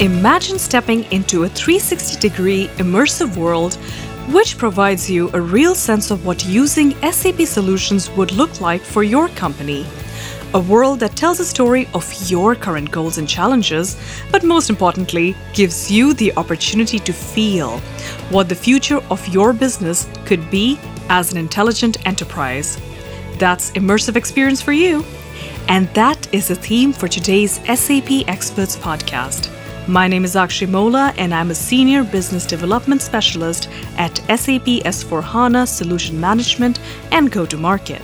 Imagine stepping into a 360 degree immersive world which provides you a real sense of what using SAP solutions would look like for your company. A world that tells a story of your current goals and challenges, but most importantly, gives you the opportunity to feel what the future of your business could be as an intelligent enterprise. That's immersive experience for you. And that is the theme for today's SAP Experts podcast. My name is Akshay Mola, and I'm a Senior Business Development Specialist at SAP S4HANA Solution Management and Go to Market.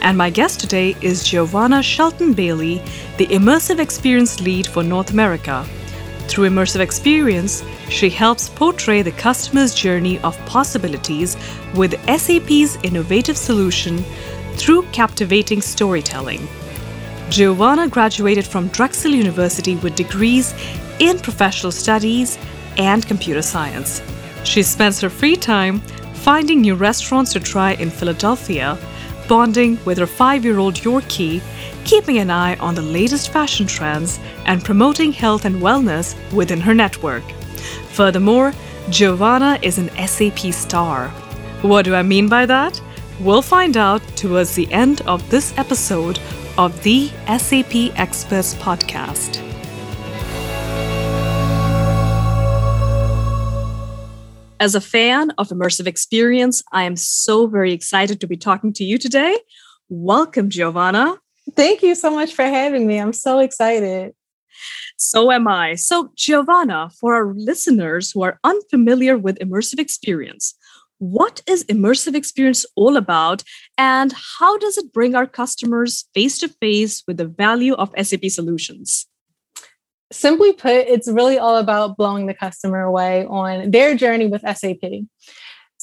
And my guest today is Giovanna Shelton Bailey, the Immersive Experience Lead for North America. Through Immersive Experience, she helps portray the customer's journey of possibilities with SAP's innovative solution through captivating storytelling. Giovanna graduated from Drexel University with degrees in professional studies and computer science. She spends her free time finding new restaurants to try in Philadelphia, bonding with her five year old Yorkie, keeping an eye on the latest fashion trends, and promoting health and wellness within her network. Furthermore, Giovanna is an SAP star. What do I mean by that? We'll find out towards the end of this episode of the SAP Experts Podcast. As a fan of immersive experience, I am so very excited to be talking to you today. Welcome, Giovanna. Thank you so much for having me. I'm so excited. So am I. So, Giovanna, for our listeners who are unfamiliar with immersive experience, what is immersive experience all about and how does it bring our customers face to face with the value of SAP solutions? Simply put, it's really all about blowing the customer away on their journey with SAP.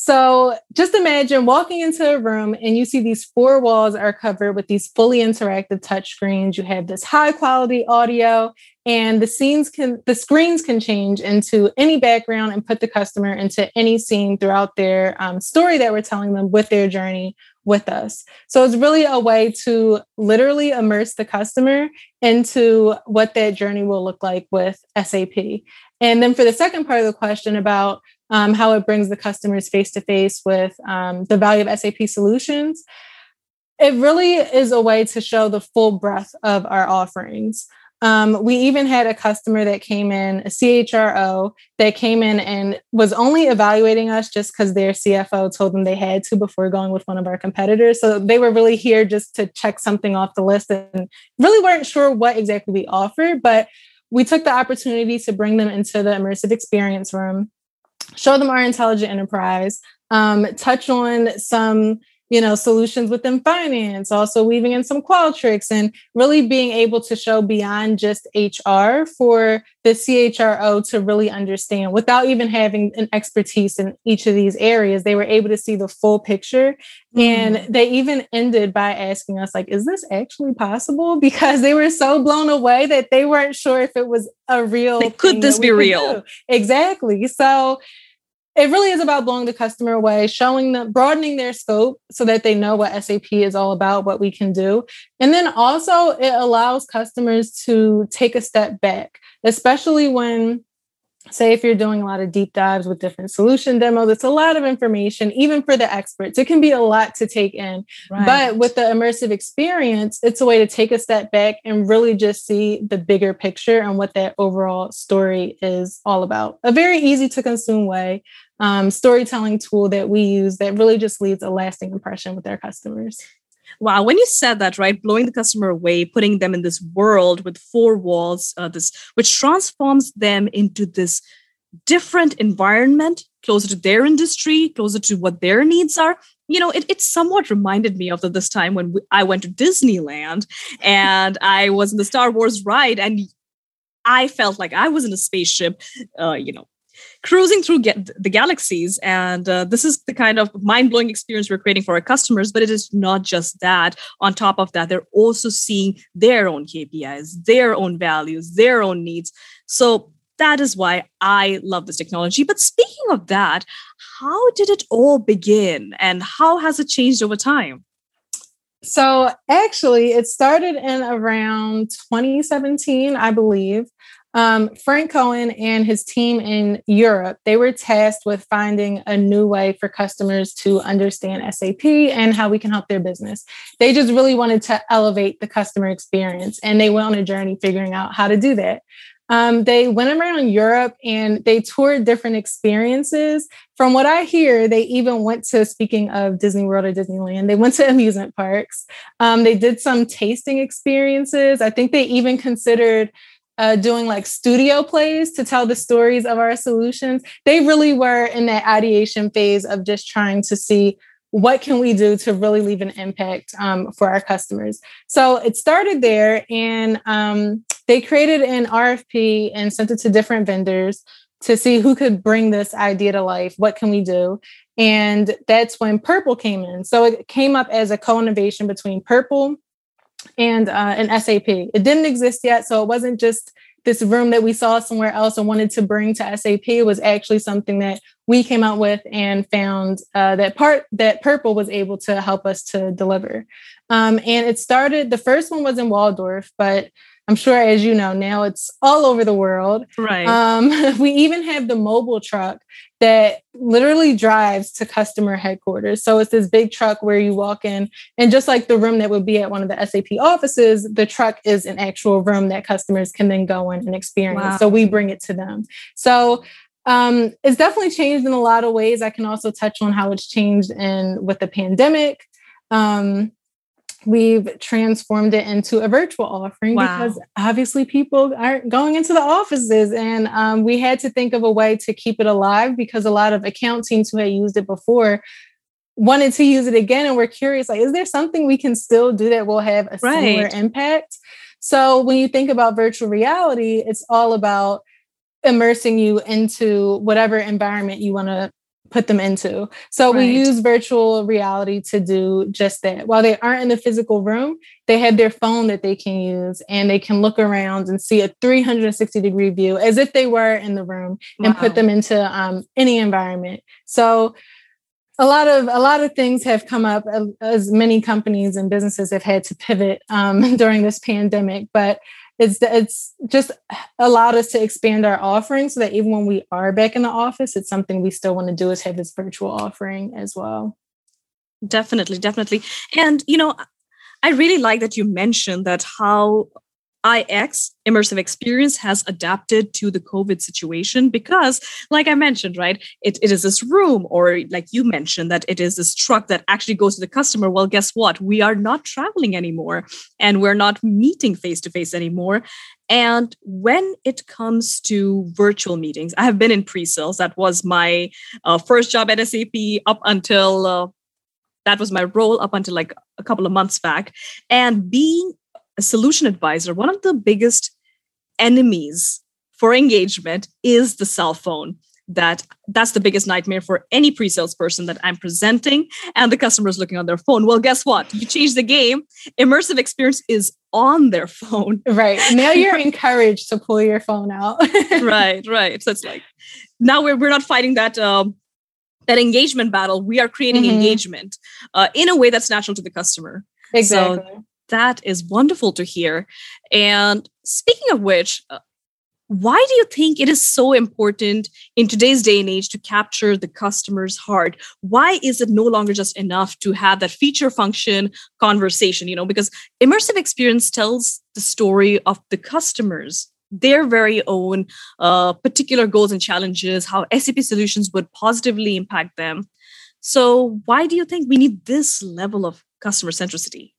So just imagine walking into a room and you see these four walls are covered with these fully interactive touch screens. You have this high quality audio and the scenes can the screens can change into any background and put the customer into any scene throughout their um, story that we're telling them with their journey with us. So it's really a way to literally immerse the customer into what that journey will look like with SAP. And then for the second part of the question about um, how it brings the customers face to face with um, the value of SAP solutions, it really is a way to show the full breadth of our offerings. Um, we even had a customer that came in, a CHRO that came in and was only evaluating us just because their CFO told them they had to before going with one of our competitors. So they were really here just to check something off the list and really weren't sure what exactly we offered. But we took the opportunity to bring them into the immersive experience room, show them our intelligent enterprise, um, touch on some you know solutions within finance also weaving in some qualtrics and really being able to show beyond just hr for the chro to really understand without even having an expertise in each of these areas they were able to see the full picture mm-hmm. and they even ended by asking us like is this actually possible because they were so blown away that they weren't sure if it was a real like, could this be real do. exactly so it really is about blowing the customer away, showing them, broadening their scope so that they know what SAP is all about, what we can do. And then also, it allows customers to take a step back, especially when say if you're doing a lot of deep dives with different solution demos it's a lot of information even for the experts it can be a lot to take in right. but with the immersive experience it's a way to take a step back and really just see the bigger picture and what that overall story is all about a very easy to consume way um, storytelling tool that we use that really just leaves a lasting impression with our customers. Wow, when you said that, right, blowing the customer away, putting them in this world with four walls, uh, this which transforms them into this different environment, closer to their industry, closer to what their needs are. You know, it, it somewhat reminded me of the, this time when we, I went to Disneyland and I was in the Star Wars ride, and I felt like I was in a spaceship, uh, you know, cruising through the galaxies. And uh, this is the kind of mind blowing experience we're creating for our customers. But it is not just that. On top of that, they're also seeing their own KPIs, their own values, their own needs. So that is why I love this technology. But speaking of that, how did it all begin and how has it changed over time? So, actually, it started in around 2017, I believe. Um, Frank Cohen and his team in Europe, they were tasked with finding a new way for customers to understand SAP and how we can help their business. They just really wanted to elevate the customer experience and they went on a journey figuring out how to do that. Um, they went around Europe and they toured different experiences. From what I hear, they even went to, speaking of Disney World or Disneyland, they went to amusement parks. Um, they did some tasting experiences. I think they even considered uh, doing like studio plays to tell the stories of our solutions. They really were in that ideation phase of just trying to see what can we do to really leave an impact um, for our customers. So it started there, and um, they created an RFP and sent it to different vendors to see who could bring this idea to life. What can we do? And that's when Purple came in. So it came up as a co-innovation between Purple and uh, an SAP. It didn't exist yet, so it wasn't just this room that we saw somewhere else and wanted to bring to SAP. It was actually something that we came out with and found uh, that part that Purple was able to help us to deliver. Um, and it started. The first one was in Walldorf, but I'm sure, as you know, now it's all over the world. Right. Um, we even have the mobile truck that literally drives to customer headquarters. So it's this big truck where you walk in, and just like the room that would be at one of the SAP offices, the truck is an actual room that customers can then go in and experience. Wow. So we bring it to them. So um, it's definitely changed in a lot of ways. I can also touch on how it's changed in with the pandemic. Um, we've transformed it into a virtual offering wow. because obviously people aren't going into the offices and um, we had to think of a way to keep it alive because a lot of account teams who had used it before wanted to use it again and we're curious like is there something we can still do that will have a right. similar impact so when you think about virtual reality it's all about immersing you into whatever environment you want to put them into. So right. we use virtual reality to do just that. While they aren't in the physical room, they have their phone that they can use and they can look around and see a 360 degree view as if they were in the room and put them into um, any environment. So a lot of a lot of things have come up as many companies and businesses have had to pivot um, during this pandemic but it's it's just allowed us to expand our offering so that even when we are back in the office it's something we still want to do is have this virtual offering as well. Definitely definitely. And you know i really like that you mentioned that how IX, immersive experience, has adapted to the COVID situation because, like I mentioned, right, it, it is this room, or like you mentioned, that it is this truck that actually goes to the customer. Well, guess what? We are not traveling anymore and we're not meeting face to face anymore. And when it comes to virtual meetings, I have been in pre sales. That was my uh, first job at SAP up until. Uh, that was my role up until like a couple of months back. And being a solution advisor, one of the biggest enemies for engagement is the cell phone. That that's the biggest nightmare for any pre-sales person that i'm presenting and the customer is looking on their phone. Well guess what? You change the game. Immersive experience is on their phone. Right. Now you're encouraged to pull your phone out. Right right. So it's like now we're, we're not fighting that um, that engagement battle. We are creating mm-hmm. engagement uh, in a way that's natural to the customer. Exactly. so that is wonderful to hear. And speaking of which, uh, why do you think it is so important in today's day and age to capture the customer's heart? Why is it no longer just enough to have that feature function conversation? You know, because immersive experience tells the story of the customers, their very own uh, particular goals and challenges, how SAP solutions would positively impact them. So, why do you think we need this level of customer centricity?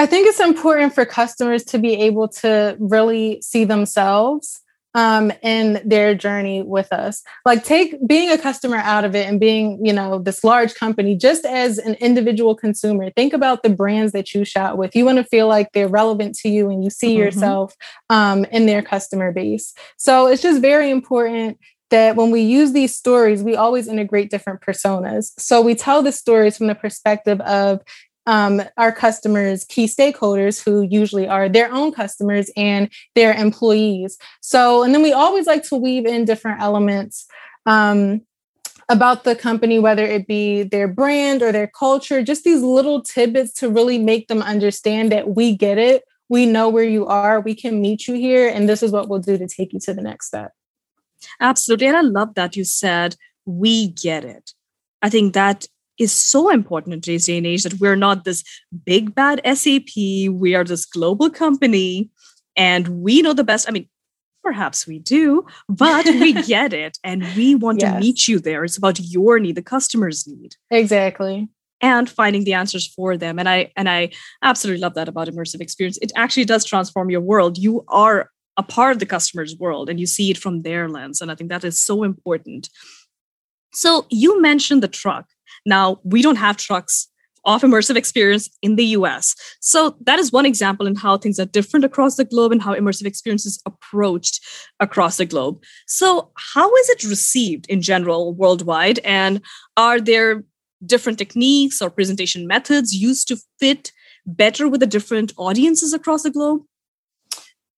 I think it's important for customers to be able to really see themselves um, in their journey with us. Like take being a customer out of it and being, you know, this large company, just as an individual consumer, think about the brands that you shop with. You want to feel like they're relevant to you and you see mm-hmm. yourself um, in their customer base. So it's just very important that when we use these stories, we always integrate different personas. So we tell the stories from the perspective of, um, our customers, key stakeholders who usually are their own customers and their employees. So, and then we always like to weave in different elements um, about the company, whether it be their brand or their culture, just these little tidbits to really make them understand that we get it we know where you are, we can meet you here, and this is what we'll do to take you to the next step. Absolutely. And I love that you said, we get it. I think that is so important in today's day and age that we're not this big bad SAP, we are this global company and we know the best. I mean, perhaps we do, but we get it and we want yes. to meet you there. It's about your need, the customer's need. Exactly. And finding the answers for them. And I and I absolutely love that about immersive experience. It actually does transform your world. You are a part of the customer's world and you see it from their lens. And I think that is so important. So you mentioned the truck. Now, we don't have trucks of immersive experience in the US. So that is one example in how things are different across the globe and how immersive experience is approached across the globe. So, how is it received in general worldwide? And are there different techniques or presentation methods used to fit better with the different audiences across the globe?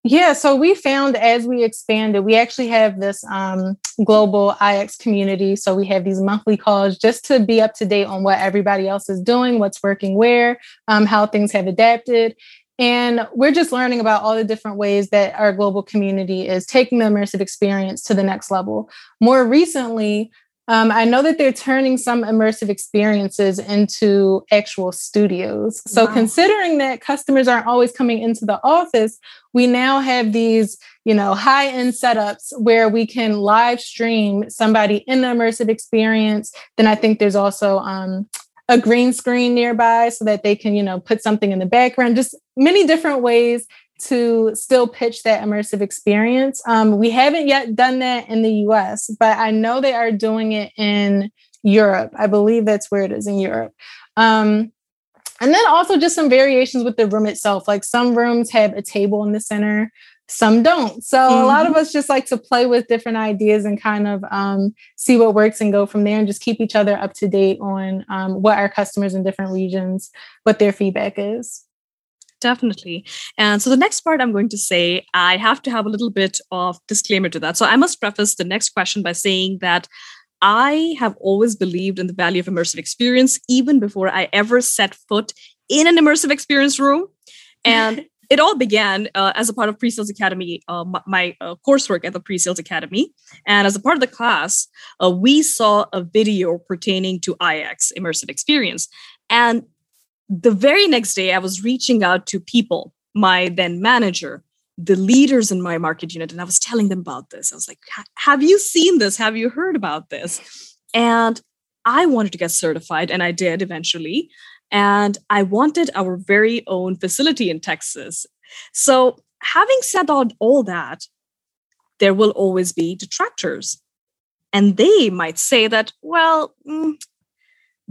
Yeah, so we found as we expanded, we actually have this um, global IX community. So we have these monthly calls just to be up to date on what everybody else is doing, what's working where, um, how things have adapted. And we're just learning about all the different ways that our global community is taking the immersive experience to the next level. More recently, um, I know that they're turning some immersive experiences into actual studios. So, wow. considering that customers aren't always coming into the office, we now have these, you know, high end setups where we can live stream somebody in the immersive experience. Then I think there's also um, a green screen nearby so that they can, you know, put something in the background. Just many different ways to still pitch that immersive experience. Um, we haven't yet done that in the US, but I know they are doing it in Europe. I believe that's where it is in Europe. Um, and then also just some variations with the room itself. Like some rooms have a table in the center, some don't. So mm-hmm. a lot of us just like to play with different ideas and kind of um, see what works and go from there and just keep each other up to date on um, what our customers in different regions, what their feedback is definitely. And so the next part I'm going to say, I have to have a little bit of disclaimer to that. So I must preface the next question by saying that I have always believed in the value of immersive experience, even before I ever set foot in an immersive experience room. And it all began uh, as a part of Pre-Sales Academy, uh, my, my uh, coursework at the Pre-Sales Academy. And as a part of the class, uh, we saw a video pertaining to IX, immersive experience. And the very next day, I was reaching out to people, my then manager, the leaders in my market unit, and I was telling them about this. I was like, Have you seen this? Have you heard about this? And I wanted to get certified, and I did eventually. And I wanted our very own facility in Texas. So, having said all, that, there will always be detractors. And they might say that, well, mm,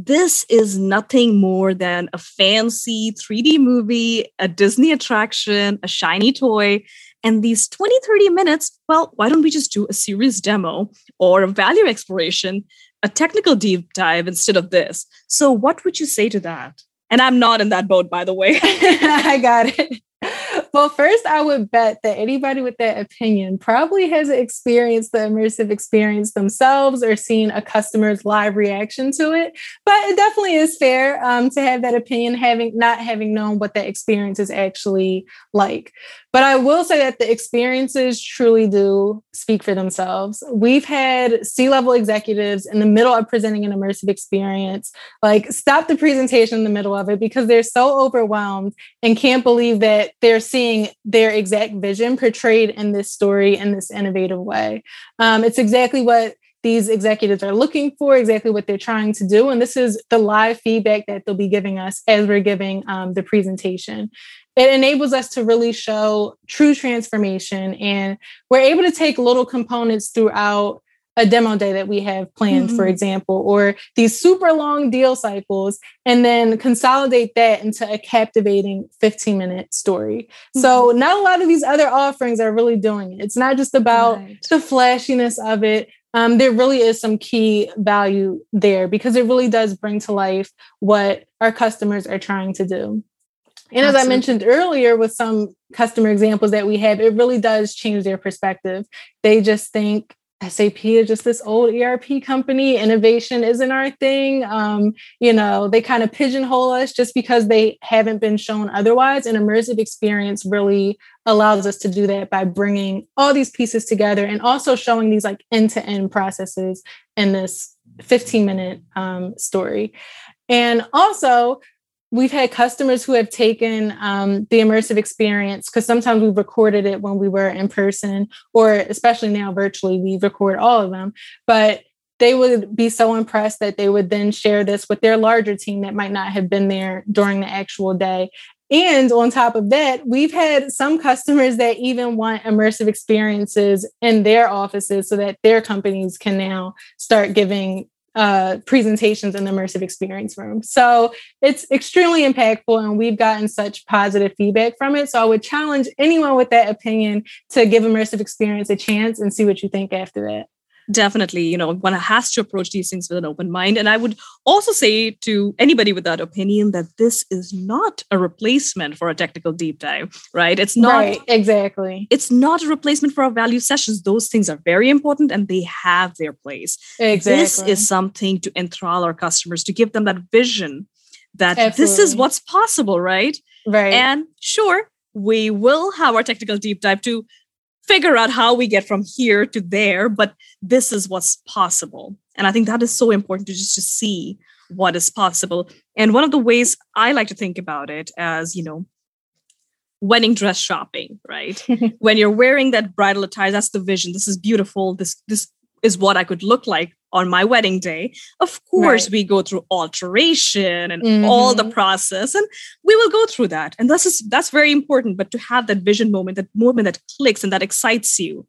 this is nothing more than a fancy 3D movie, a Disney attraction, a shiny toy. And these 20, 30 minutes, well, why don't we just do a serious demo or a value exploration, a technical deep dive instead of this? So, what would you say to that? And I'm not in that boat, by the way. I got it. Well, first, I would bet that anybody with that opinion probably has experienced the immersive experience themselves or seen a customer's live reaction to it. But it definitely is fair um, to have that opinion, having not having known what that experience is actually like. But I will say that the experiences truly do speak for themselves. We've had C level executives in the middle of presenting an immersive experience, like stop the presentation in the middle of it because they're so overwhelmed and can't believe that they're seeing their exact vision portrayed in this story in this innovative way. Um, it's exactly what these executives are looking for, exactly what they're trying to do. And this is the live feedback that they'll be giving us as we're giving um, the presentation it enables us to really show true transformation and we're able to take little components throughout a demo day that we have planned mm-hmm. for example or these super long deal cycles and then consolidate that into a captivating 15 minute story mm-hmm. so not a lot of these other offerings are really doing it it's not just about right. the flashiness of it um, there really is some key value there because it really does bring to life what our customers are trying to do and as I mentioned earlier, with some customer examples that we have, it really does change their perspective. They just think SAP is just this old ERP company. Innovation isn't our thing. Um, you know, they kind of pigeonhole us just because they haven't been shown otherwise. And immersive experience really allows us to do that by bringing all these pieces together and also showing these like end to end processes in this 15 minute um, story. And also, we've had customers who have taken um, the immersive experience because sometimes we've recorded it when we were in person or especially now virtually we record all of them. But they would be so impressed that they would then share this with their larger team that might not have been there during the actual day. And on top of that, we've had some customers that even want immersive experiences in their offices so that their companies can now start giving uh, presentations in the immersive experience room. So it's extremely impactful, and we've gotten such positive feedback from it. So I would challenge anyone with that opinion to give immersive experience a chance and see what you think after that definitely you know one has to approach these things with an open mind. And i would also say to anybody with that opinion that this is not a replacement for a technical deep dive right? It's not right, exactly. it's not a replacement for our value sessions. Those things are very important and they have their place. Exactly. this is something to enthrall our customers to give them that vision that Absolutely. this is what's possible right? Right. And sure we will have our technical deep dive to figure out how we get from here to there but this is what's possible. And i think that is so important to just to see what is possible. And one of the ways i like to think about it as you know wedding dress shopping right? When you're wearing that bridal attire that's the vision. This is beautiful. This this is what i could look like on my wedding day of course right. we go through alteration and mm-hmm. all the mm-hmm. process and we will go through that and this is that's very important but to have that vision moment that moment that clicks and that excites you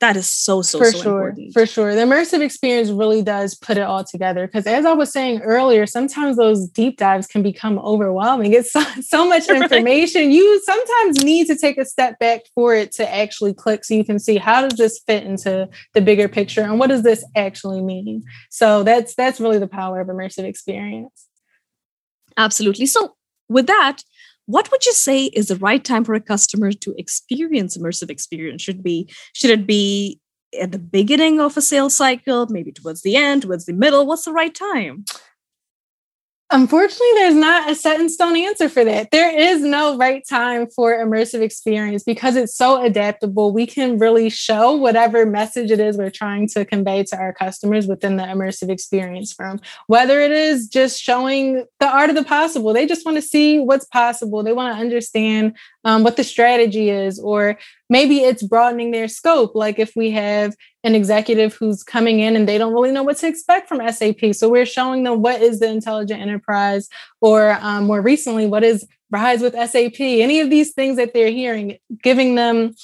that is so so for so sure important. for sure. The immersive experience really does put it all together because as i was saying earlier sometimes those deep dives can become overwhelming. It's so, so much information right. you sometimes need to take a step back for it to actually click so you can see how does this fit into the bigger picture and what does this actually mean? So that's that's really the power of immersive experience. Absolutely. So with that what would you say is the right time for a customer to experience immersive experience? Should be should it be at the beginning of a sales cycle maybe towards the end towards the middle? What's the right time Unfortunately, there's not a set in stone answer for that. There is no right time for immersive experience because it's so adaptable. We can really show whatever message it is we're trying to convey to our customers within the immersive experience from whether it is just showing the art of the possible. They just want to see what's possible. They want to understand um, what the strategy is, or maybe it's broadening their scope. Like if we have an executive who's coming in and they don't really know what to expect from SAP. So we're showing them what is the intelligent enterprise, or um, more recently, what is Rise with SAP, any of these things that they're hearing, giving them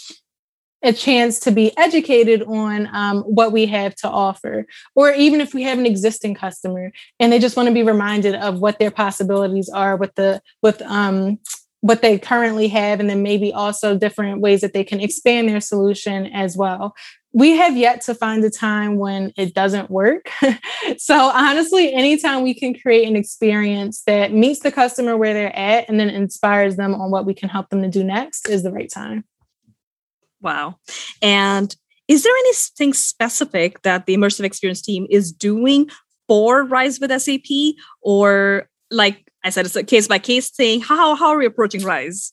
a chance to be educated on um, what we have to offer. Or even if we have an existing customer and they just want to be reminded of what their possibilities are with the with um, what they currently have and then maybe also different ways that they can expand their solution as well we have yet to find a time when it doesn't work. so, honestly, anytime we can create an experience that meets the customer where they're at and then inspires them on what we can help them to do next is the right time. Wow. And is there anything specific that the immersive experience team is doing for Rise with SAP? Or, like I said, it's a case by case thing. How, how are we approaching Rise?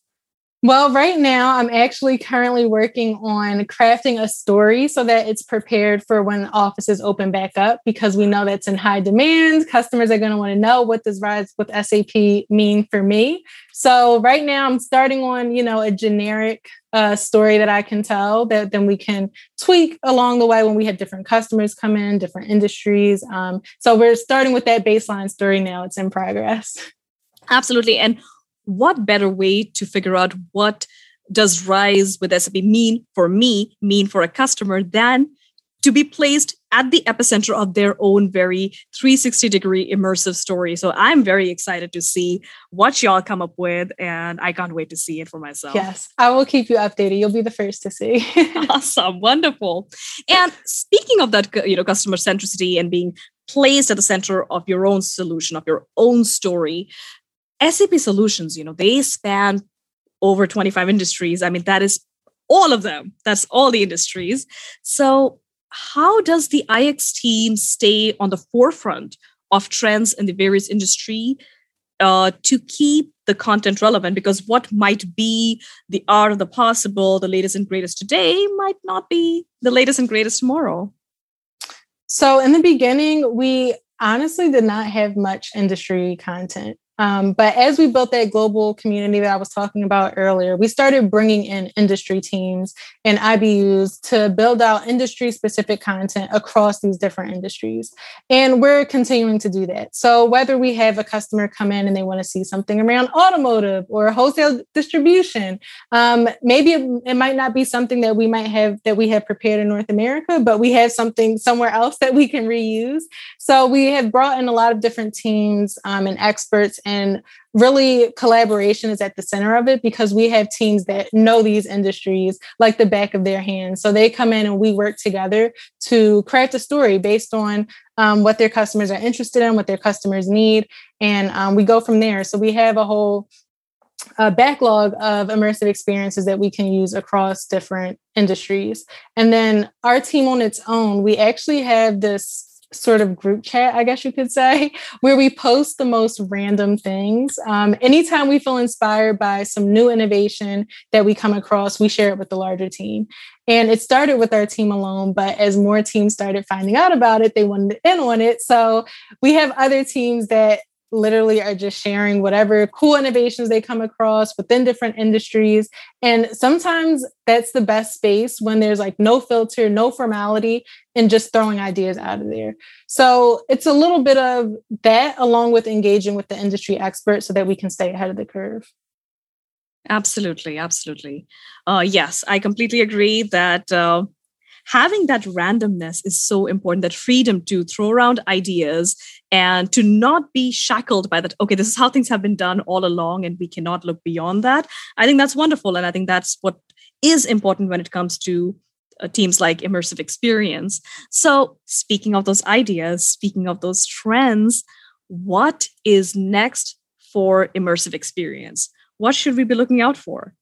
Well, right now, I'm actually currently working on crafting a story so that it's prepared for when offices open back up because we know that's in high demand. Customers are going to want to know what does Rise with SAP mean for me. So right now, I'm starting on you know a generic uh, story that I can tell that then we can tweak along the way when we have different customers come in, different industries. Um, so we're starting with that baseline story now. It's in progress. Absolutely, and what better way to figure out what does rise with SAP mean for me, mean for a customer than to be placed at the epicenter of their own very 360 degree immersive story. So I'm very excited to see what y'all come up with, and I can't wait to see it for myself. Yes, I will keep you updated. You'll be the first to see. awesome, wonderful. And speaking of that, you know, customer centricity and being placed at the center of your own solution, of your own story, SAP solutions, you know, they span over 25 industries. I mean, that is all of them. That's all the industries. So, how does the IX team stay on the forefront of trends in the various industry uh, to keep the content relevant? Because what might be the art of the possible, the latest and greatest today, might not be the latest and greatest tomorrow. So, in the beginning, we honestly did not have much industry content. Um, but as we built that global community that I was talking about earlier, we started bringing in industry teams and IBUs to build out industry specific content across these different industries. And we're continuing to do that. So, whether we have a customer come in and they want to see something around automotive or wholesale distribution, um, maybe it, it might not be something that we might have that we have prepared in North America, but we have something somewhere else that we can reuse. So, we have brought in a lot of different teams um, and experts really collaboration is at the center of it because we have teams that know these industries like the back of their hands. So they come in and we work together to craft a story based on um, what their customers are interested in what their customers need and um, we go from there. So we have a whole uh, backlog of immersive experiences that we can use across different industries. And then our team on its own we actually have this sort of group chat, I guess you could say, where we post the most random things. Um, anytime we feel inspired by some new innovation that we come across, we share it with the larger team. And it started with our team alone, but as more teams started finding out about it, they wanted to in on it. So we have other teams that literally are just sharing whatever cool innovations they come across within different industries. And sometimes that's the best space when there's like no filter, no formality, and just throwing ideas out of there. So it's a little bit of that along with engaging with the industry experts so that we can stay ahead of the curve. Absolutely, absolutely. Uh, yes, I completely agree that uh, having that randomness is so important that freedom to throw around ideas and to not be shackled by that okay this is how things have been done all along and we cannot look beyond that. I think that's wonderful and i think that's what is important when it comes to uh, teams like immersive experience. So speaking of those ideas speaking of those trends what is next for immersive experience? What should we be looking out for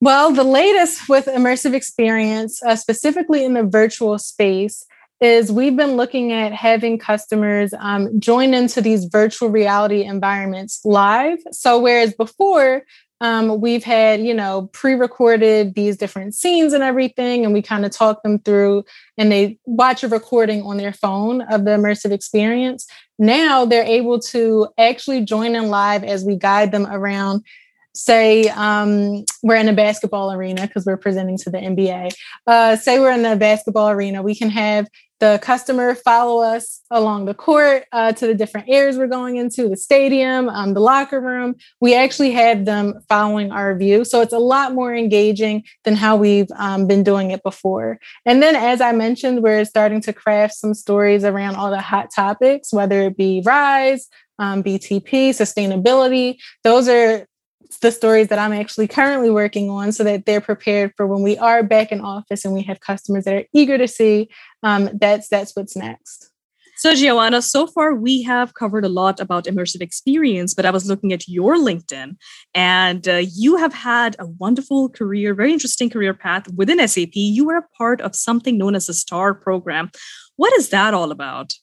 well, the latest with immersive experience, uh, specifically in the virtual space, is we've been looking at having customers um, join into these virtual reality environments live. So, whereas before, um, we've had, you know, pre recorded these different scenes and everything, and we kind of talk them through and they watch a recording on their phone of the immersive experience. Now they're able to actually join in live as we guide them around say um, we're in a basketball arena because we're presenting to the NBA. Uh, say we're in the basketball arena, we can have the customer follow us along the court uh, to the different areas we're going into, the stadium, um, the locker room. We actually have them following our view. So it's a lot more engaging than how we've um, been doing it before. And then, as I mentioned, we're starting to craft some stories around all the hot topics, whether it be RISE, um, BTP, sustainability. Those are the stories that I'm actually currently working on so that they're prepared for when we are back in office and we have customers that are eager to see um, that's that's what's next. So, Giovanna, so far we have covered a lot about immersive experience, but I was looking at your LinkedIn and uh, you have had a wonderful career, very interesting career path within SAP. You were a part of something known as the STAR program. What is that all about?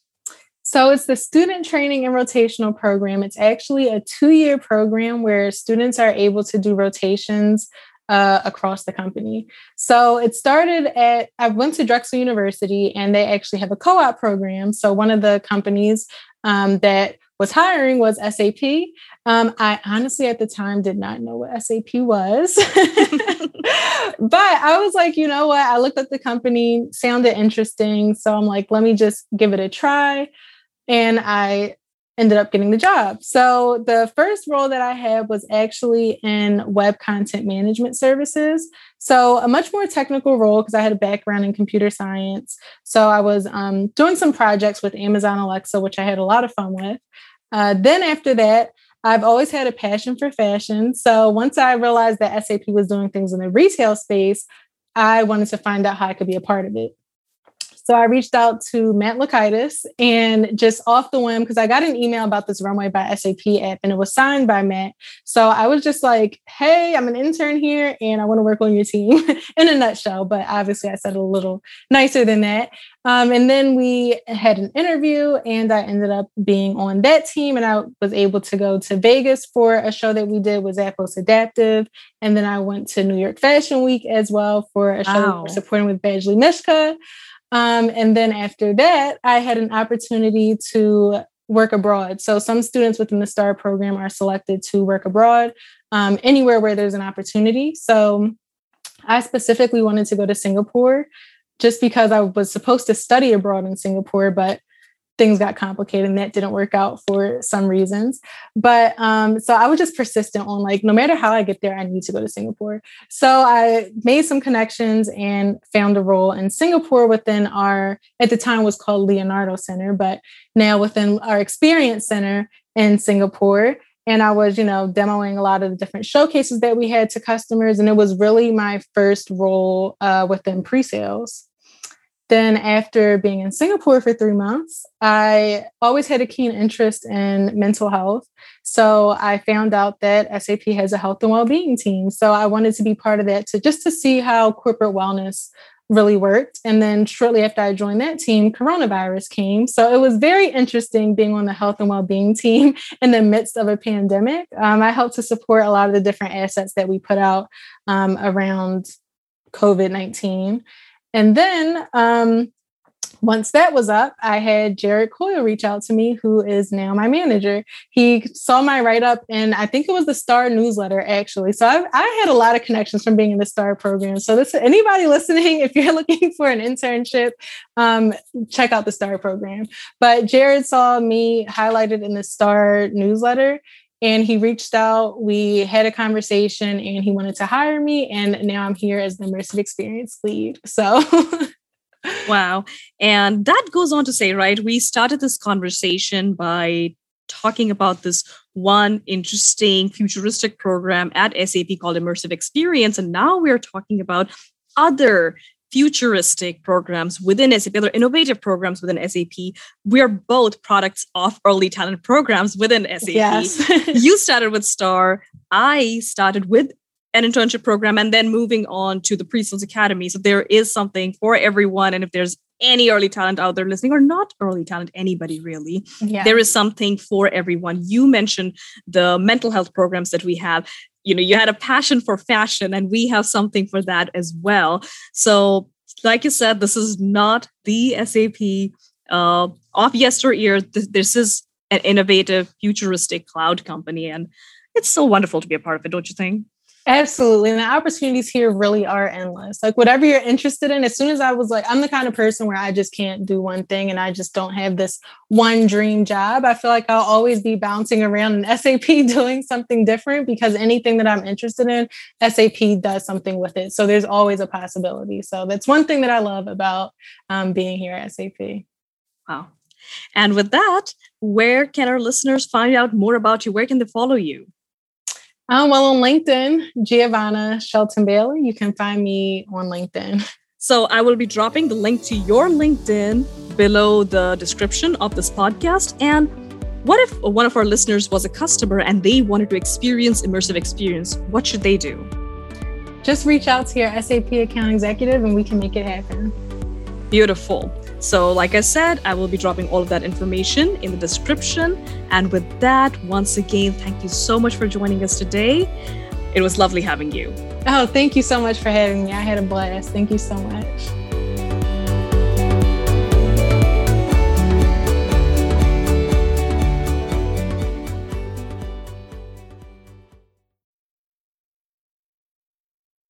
So it's the student training and rotational program. It's actually a two year program where students are able to do rotations uh, across the company. So it started at, I went to Drexel University and they actually have a co op program. So one of the companies um, that was hiring was SAP. Um, I honestly at the time did not know what SAP was. but I was like, you know what? I looked at the company, sounded interesting. So I'm like, let me just give it a try and I ended up getting the job. So the first role that I had was actually in web content management services. So a much more technical role because I had a background in computer science. So I was um, doing some projects with Amazon Alexa, which I had a lot of fun with. Uh, then after that, I've always had a passion for fashion. So once I realized that SAP was doing things in the retail space, I wanted to find out how I could be a part of it. So I reached out to Matt Lakaitis and just off the whim, because I got an email about this Runway by SAP app and it was signed by Matt. So I was just like, hey, I'm an intern here and I want to work on your team in a nutshell. But obviously, I said a little nicer than that. Um, and then we had an interview, and I ended up being on that team. And I was able to go to Vegas for a show that we did with Zappos Adaptive. And then I went to New York Fashion Week as well for a show wow. we're supporting with Badgley Mischka. Um, and then after that, I had an opportunity to work abroad. So some students within the STAR program are selected to work abroad um, anywhere where there's an opportunity. So I specifically wanted to go to Singapore just because I was supposed to study abroad in Singapore, but things got complicated and that didn't work out for some reasons. But um, so I was just persistent on like, no matter how I get there, I need to go to Singapore. So I made some connections and found a role in Singapore within our, at the time was called Leonardo Center, but now within our Experience Center in Singapore. And I was, you know, demoing a lot of the different showcases that we had to customers. And it was really my first role uh, within pre sales. Then, after being in Singapore for three months, I always had a keen interest in mental health. So, I found out that SAP has a health and well-being team. So, I wanted to be part of that to just to see how corporate wellness really worked. And then shortly after I joined that team, coronavirus came. So it was very interesting being on the health and well-being team in the midst of a pandemic. Um, I helped to support a lot of the different assets that we put out um, around COVID 19. And then um, once that was up, I had Jared Coyle reach out to me, who is now my manager. He saw my write up, and I think it was the Star newsletter actually. So I, I had a lot of connections from being in the Star program. So this anybody listening, if you're looking for an internship, um, check out the Star program. But Jared saw me highlighted in the Star newsletter. And he reached out, we had a conversation, and he wanted to hire me. And now I'm here as the immersive experience lead. So Wow. And that goes on to say, right, we started this conversation by talking about this one interesting futuristic program at SAP called Immersive Experience. And now we're talking about other futuristic programs within SAP, other innovative programs within SAP. We're both products of early talent programs within SAP. Yes. you started with STAR. I started with an internship program and then moving on to the pre-sales academy so there is something for everyone and if there's any early talent out there listening or not early talent anybody really yeah. there is something for everyone you mentioned the mental health programs that we have you know you had a passion for fashion and we have something for that as well. So like you said this is not the sap uh, of yesteryear. This is an innovative futuristic cloud company and it's so wonderful to be a part of it don't you think Absolutely. And the opportunities here really are endless. Like, whatever you're interested in, as soon as I was like, I'm the kind of person where I just can't do one thing and I just don't have this one dream job. I feel like I'll always be bouncing around in SAP doing something different because anything that I'm interested in, SAP does something with it. So there's always a possibility. So that's one thing that I love about um, being here at SAP. Wow. And with that, where can our listeners find out more about you? Where can they follow you? Um, well, on LinkedIn, Giovanna Shelton Bailey. You can find me on LinkedIn. So I will be dropping the link to your LinkedIn below the description of this podcast. And what if one of our listeners was a customer and they wanted to experience immersive experience? What should they do? Just reach out to your SAP account executive and we can make it happen. Beautiful. So, like I said, I will be dropping all of that information in the description. And with that, once again, thank you so much for joining us today. It was lovely having you. Oh, thank you so much for having me. I had a blast. Thank you so much.